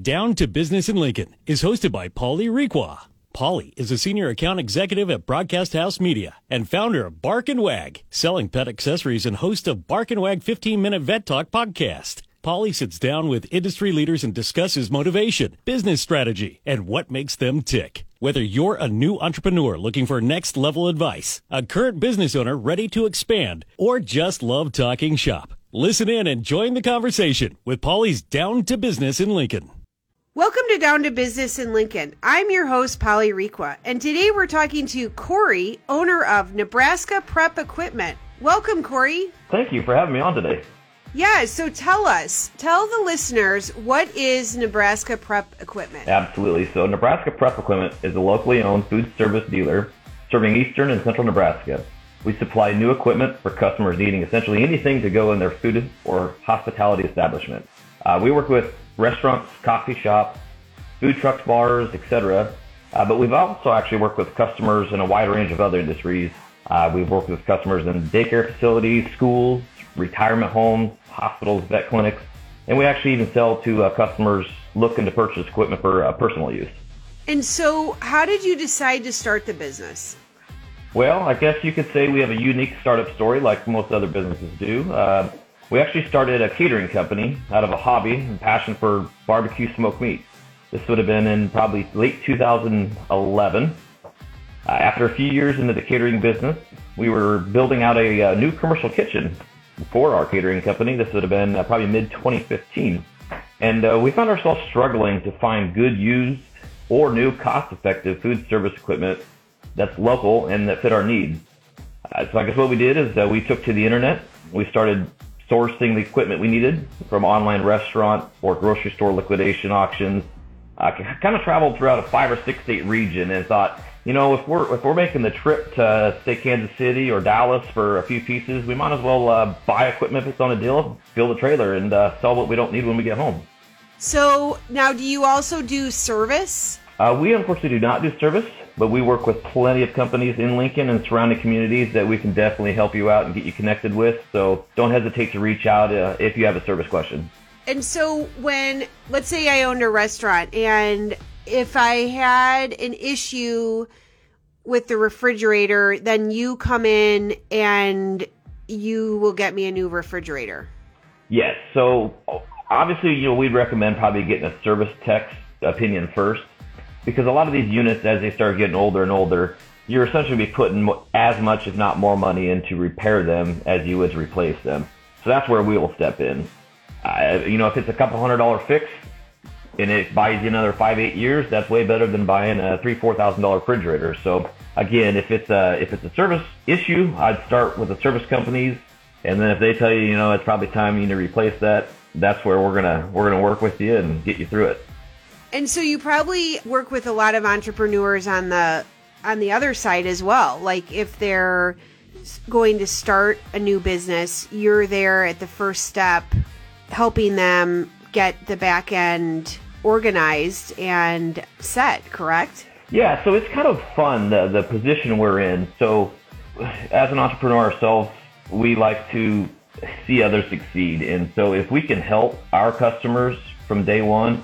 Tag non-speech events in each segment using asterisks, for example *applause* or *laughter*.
Down to Business in Lincoln is hosted by Polly Requa. Polly is a senior account executive at Broadcast House Media and founder of Bark and Wag, selling pet accessories and host of Bark and Wag 15 Minute Vet Talk podcast. Polly sits down with industry leaders and discusses motivation, business strategy, and what makes them tick. Whether you're a new entrepreneur looking for next level advice, a current business owner ready to expand, or just love talking shop, listen in and join the conversation with Polly's Down to Business in Lincoln. Welcome to Down to Business in Lincoln. I'm your host, Polly Requa, and today we're talking to Cory, owner of Nebraska Prep Equipment. Welcome, Cory. Thank you for having me on today. Yeah, so tell us, tell the listeners, what is Nebraska Prep Equipment? Absolutely. So, Nebraska Prep Equipment is a locally owned food service dealer serving eastern and central Nebraska. We supply new equipment for customers needing essentially anything to go in their food or hospitality establishment. Uh, we work with restaurants, coffee shops, food trucks, bars, etc. Uh, but we've also actually worked with customers in a wide range of other industries. Uh, we've worked with customers in daycare facilities, schools, retirement homes, hospitals, vet clinics, and we actually even sell to uh, customers looking to purchase equipment for uh, personal use. And so, how did you decide to start the business? Well, I guess you could say we have a unique startup story like most other businesses do. We actually started a catering company out of a hobby and passion for barbecue smoked meat. This would have been in probably late 2011. Uh, after a few years into the catering business, we were building out a, a uh, new commercial kitchen for our catering company. This would have been uh, probably mid 2015. And uh, we found ourselves struggling to find good used or new cost effective food service equipment that's local and that fit our needs. Uh, so I guess what we did is uh, we took to the internet. We started sourcing the equipment we needed from online restaurant or grocery store liquidation auctions. I kind of traveled throughout a five or six state region and thought, you know, if we're if we're making the trip to say Kansas City or Dallas for a few pieces, we might as well uh, buy equipment if it's on a deal, build a trailer, and uh, sell what we don't need when we get home. So now, do you also do service? Uh, we unfortunately do not do service, but we work with plenty of companies in Lincoln and surrounding communities that we can definitely help you out and get you connected with. So don't hesitate to reach out uh, if you have a service question. And so, when let's say I owned a restaurant and if I had an issue with the refrigerator, then you come in and you will get me a new refrigerator. Yes. So obviously, you know, we'd recommend probably getting a service tech's opinion first because a lot of these units, as they start getting older and older, you're essentially be putting as much, if not more money into repair them as you would to replace them. So that's where we will step in. Uh, you know, if it's a couple hundred dollar fix, and it buys you another five, eight years, that's way better than buying a three, four thousand dollar refrigerator. So again, if it's a if it's a service issue, I'd start with the service companies, and then if they tell you, you know, it's probably time you need to replace that, that's where we're gonna we're gonna work with you and get you through it. And so you probably work with a lot of entrepreneurs on the on the other side as well. Like if they're going to start a new business, you're there at the first step helping them get the back end organized and set, correct? Yeah, so it's kind of fun, the, the position we're in. So, as an entrepreneur ourselves, we like to see others succeed. And so, if we can help our customers from day one,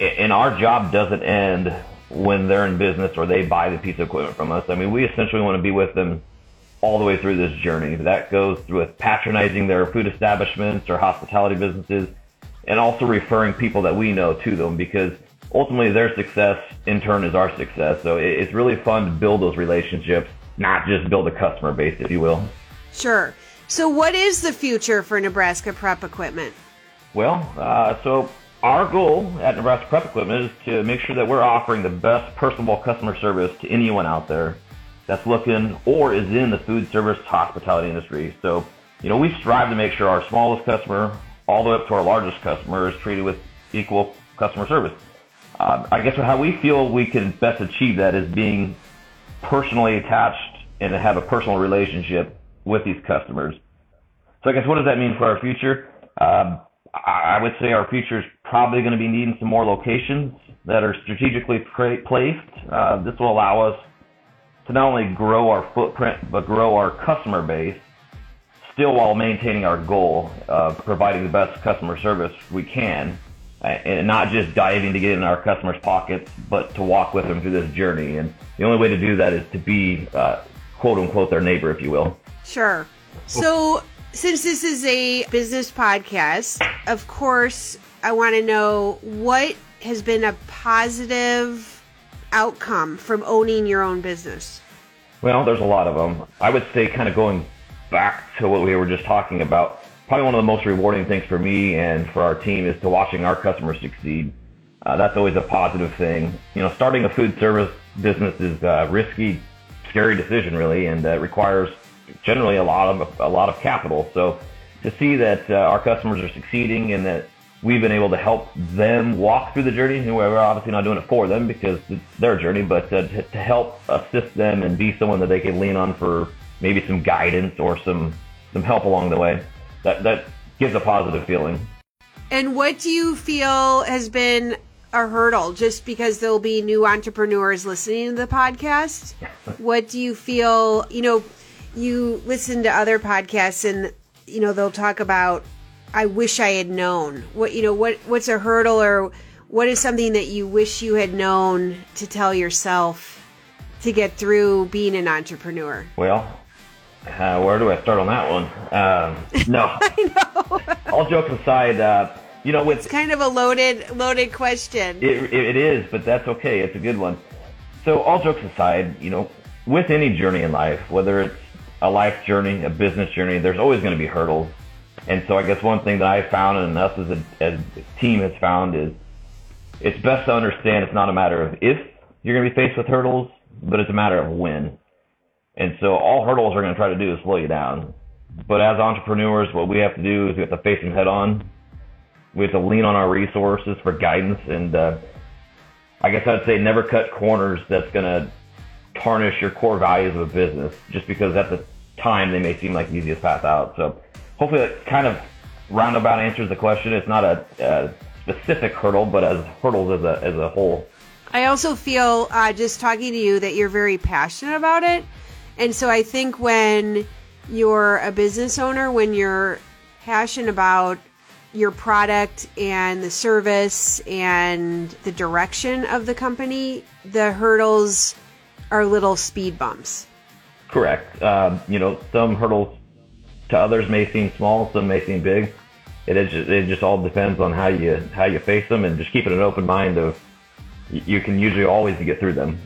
and our job doesn't end when they're in business or they buy the piece of equipment from us. I mean, we essentially want to be with them all the way through this journey. That goes through with patronizing their food establishments or hospitality businesses and also referring people that we know to them because ultimately their success in turn is our success. So it's really fun to build those relationships, not just build a customer base, if you will. Sure. So, what is the future for Nebraska Prep Equipment? Well, uh, so our goal at Nebraska Prep Equipment is to make sure that we're offering the best personable customer service to anyone out there that's looking or is in the food service hospitality industry. So, you know, we strive to make sure our smallest customer all the way up to our largest customer is treated with equal customer service. Uh, I guess how we feel we can best achieve that is being personally attached and to have a personal relationship with these customers. So I guess what does that mean for our future? Um, I would say our future is probably going to be needing some more locations that are strategically placed. Uh, this will allow us to not only grow our footprint but grow our customer base still while maintaining our goal of providing the best customer service we can. and not just diving to get in our customers' pockets, but to walk with them through this journey. And the only way to do that is to be, uh, quote unquote, their neighbor, if you will. Sure. So, since this is a business podcast, of course, I want to know what has been a positive outcome from owning your own business. Well, there's a lot of them. I would say, kind of going back to what we were just talking about, probably one of the most rewarding things for me and for our team is to watching our customers succeed. Uh, that's always a positive thing. You know, starting a food service business is a risky, scary decision, really, and uh, requires generally a lot of a lot of capital. So to see that uh, our customers are succeeding and that we've been able to help them walk through the journey. We're obviously not doing it for them because it's their journey, but uh, to, to help assist them and be someone that they can lean on for maybe some guidance or some some help along the way that that gives a positive feeling. And what do you feel has been a hurdle just because there'll be new entrepreneurs listening to the podcast? *laughs* what do you feel, you know, you listen to other podcasts and you know, they'll talk about I wish I had known. What you know, what what's a hurdle or what is something that you wish you had known to tell yourself to get through being an entrepreneur? Well, uh, where do I start on that one? Um, no. *laughs* I know. *laughs* All jokes aside, uh, you know, with it's kind of a loaded loaded question. It, it is, but that's okay. It's a good one. So, all jokes aside, you know, with any journey in life, whether it's a life journey, a business journey, there's always going to be hurdles. And so, I guess one thing that I've found, and us as a, as a team has found, is it's best to understand it's not a matter of if you're going to be faced with hurdles, but it's a matter of when. And so all hurdles are going to try to do is slow you down. But as entrepreneurs, what we have to do is we have to face them head on. We have to lean on our resources for guidance. And uh, I guess I'd say never cut corners that's going to tarnish your core values of a business just because at the time they may seem like the easiest path out. So hopefully that kind of roundabout answers the question. It's not a, a specific hurdle, but as hurdles as a, as a whole. I also feel uh, just talking to you that you're very passionate about it and so I think when you're a business owner, when you're passionate about your product and the service and the direction of the company, the hurdles are little speed bumps. Correct. Um, you know, some hurdles to others may seem small, some may seem big. It is just, it just all depends on how you how you face them, and just keeping an open mind of you can usually always get through them.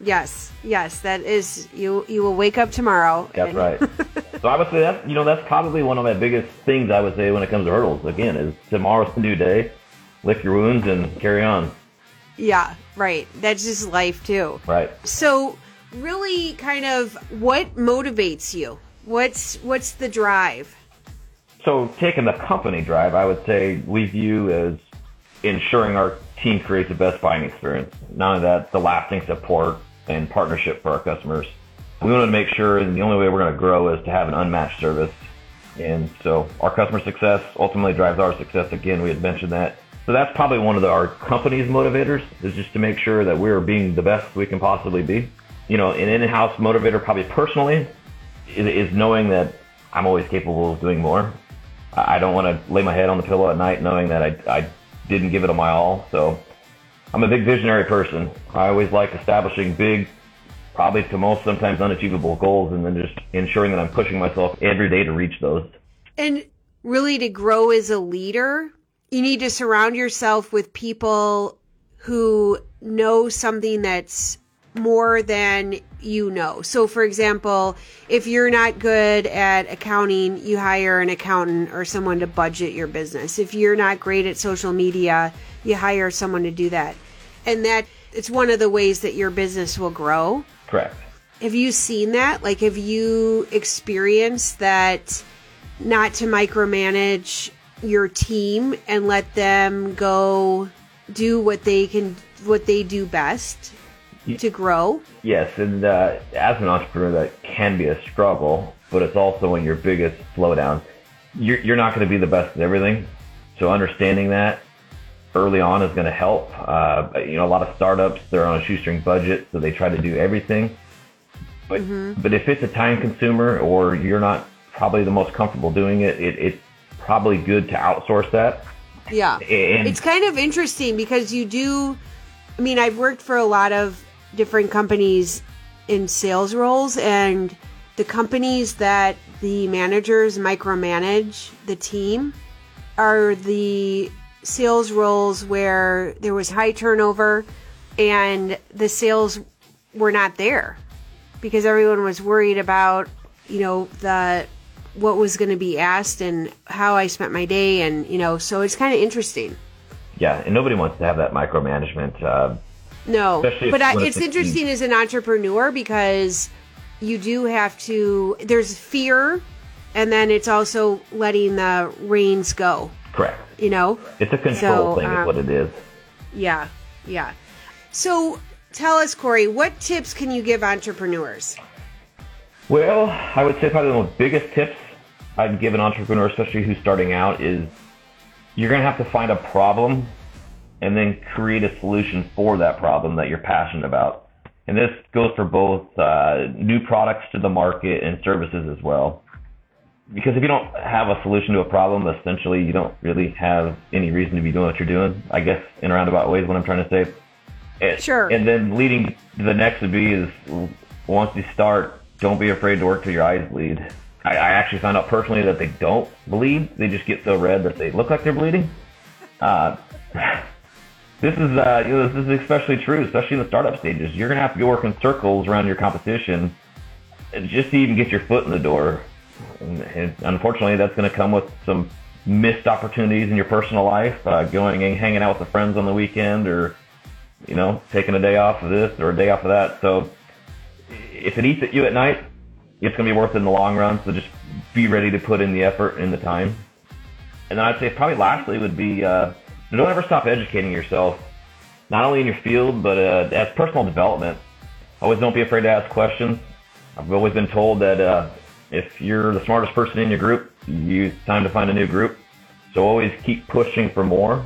Yes, yes, that is you. You will wake up tomorrow. That's right. *laughs* so I would say that you know that's probably one of my biggest things I would say when it comes to hurdles. Again, is tomorrow's a new day. Lick your wounds and carry on. Yeah, right. That's just life too. Right. So, really, kind of, what motivates you? What's what's the drive? So, taking the company drive, I would say we view as ensuring our team creates the best buying experience. Not only that, the lasting support and partnership for our customers. We want to make sure, and the only way we're going to grow is to have an unmatched service. And so our customer success ultimately drives our success. Again, we had mentioned that. So that's probably one of the, our company's motivators is just to make sure that we're being the best we can possibly be. You know, an in-house motivator probably personally is, is knowing that I'm always capable of doing more. I don't want to lay my head on the pillow at night knowing that I, I didn't give it my all. So I'm a big visionary person. I always like establishing big, probably to most sometimes unachievable goals and then just ensuring that I'm pushing myself every day to reach those. And really to grow as a leader, you need to surround yourself with people who know something that's more than you know. So, for example, if you're not good at accounting, you hire an accountant or someone to budget your business. If you're not great at social media, you hire someone to do that. And that it's one of the ways that your business will grow. Correct. Have you seen that? Like, have you experienced that not to micromanage your team and let them go do what they can, what they do best to grow. Yes, and uh, as an entrepreneur, that can be a struggle, but it's also in your biggest slowdown. You're, you're not going to be the best at everything, so understanding that early on is going to help. Uh, you know, a lot of startups they're on a shoestring budget, so they try to do everything. But mm-hmm. but if it's a time consumer or you're not probably the most comfortable doing it, it it's probably good to outsource that Yeah. And- it's kind of interesting because you do, I mean, I've worked for a lot of different companies in sales roles, and the companies that the managers micromanage the team are the sales roles where there was high turnover and the sales were not there because everyone was worried about, you know, the what was going to be asked and how I spent my day, and you know, so it's kind of interesting. Yeah, and nobody wants to have that micromanagement. Uh, No, but I, it's interesting as an entrepreneur because you do have to. There's fear, and then it's also letting the reins go. correct. You know, It's a control So, thing, um, is what it is. yeah, yeah. So tell us, Cory, what tips can you give entrepreneurs? Well, I would say probably the biggest tips I'd give an entrepreneur, especially who's starting out, is you're going to have to find a problem and then create a solution for that problem that you're passionate about. And this goes for both uh, new products to the market and services as well. Because if you don't have a solution to a problem, essentially you don't really have any reason to be doing what you're doing. I guess in a roundabout way is what I'm trying to say. And- Sure. And then leading to the next would be is once you start, don't be afraid to work till your eyes bleed. I, I actually found out personally that they don't bleed; they just get so red that they look like they're bleeding. Uh, *laughs* this is uh, you know, this is especially true, especially in the startup stages. You're gonna have to go work in circles around your competition just to even get your foot in the door. And, and unfortunately, that's to come with some missed opportunities in your personal life, uh, going and hanging out with the friends on the weekend, or you know, taking a day off of this or a day off of that. So if it eats at you at night, it's going to be worth it in the long run. So just be ready to put in the effort and the time. And then I'd say probably lastly would be uh, don't ever stop educating yourself, not only in your field but uh, as personal development. Always don't be afraid to ask questions. I've always been told that uh, if you're the smartest person in your group, you it's time to find a new group. So always keep pushing for more.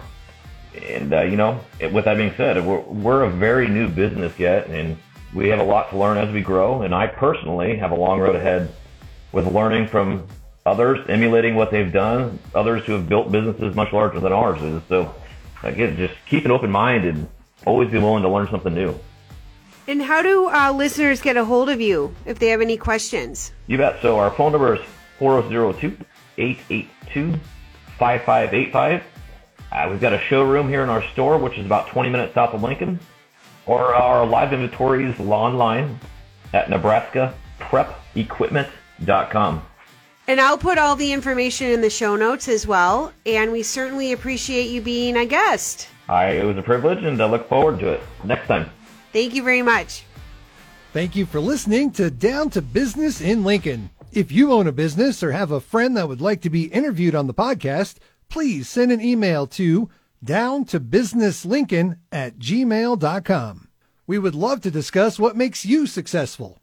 And uh, you know, it- with that being said, we're, we're a very new business yet, and we have a lot to learn as we grow. And I personally have a long road ahead with learning from others, emulating what they've done, others who have built businesses much larger than ours is. So again, just keep an open mind and always be willing to learn something new. And how do uh, listeners get a hold of you if they have any questions? You bet. So our phone number is 402-882-5585. Uh, we've got a showroom here in our store, which is about 20 minutes south of Lincoln. Or our live inventories online at nebraskaprepequipment.com. And I'll put all the information in the show notes as well. And we certainly appreciate you being a guest. I, it was a privilege, and I look forward to it next time. Thank you very much. Thank you for listening to Down to Business in Lincoln. If you own a business or have a friend that would like to be interviewed on the podcast, please send an email to down to businesslincoln at gmail.com. We would love to discuss what makes you successful.